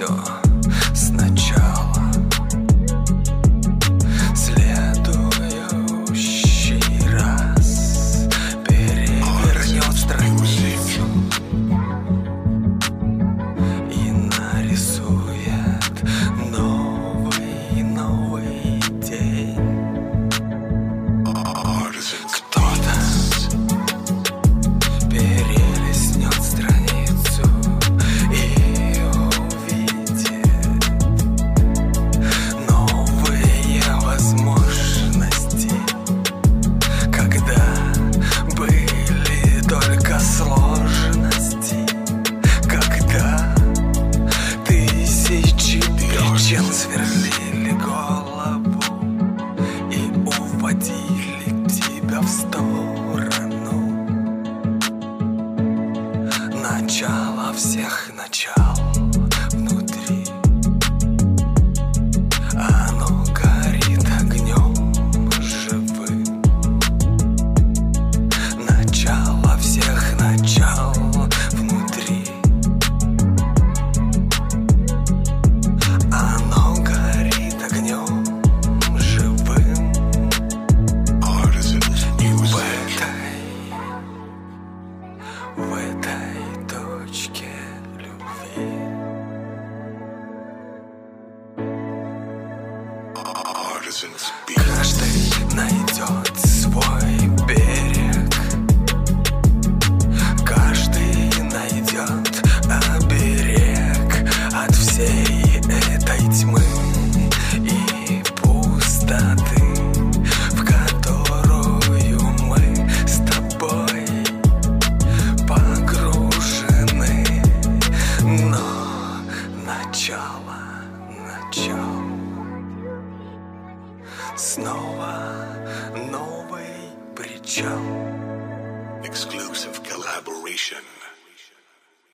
sure. Всех начал внутри. Оно горит огнем живым. Начало всех начал внутри. Оно горит огнем живым. И в этой, в этой moccasins beat. Снова новый причал Exclusive collaboration.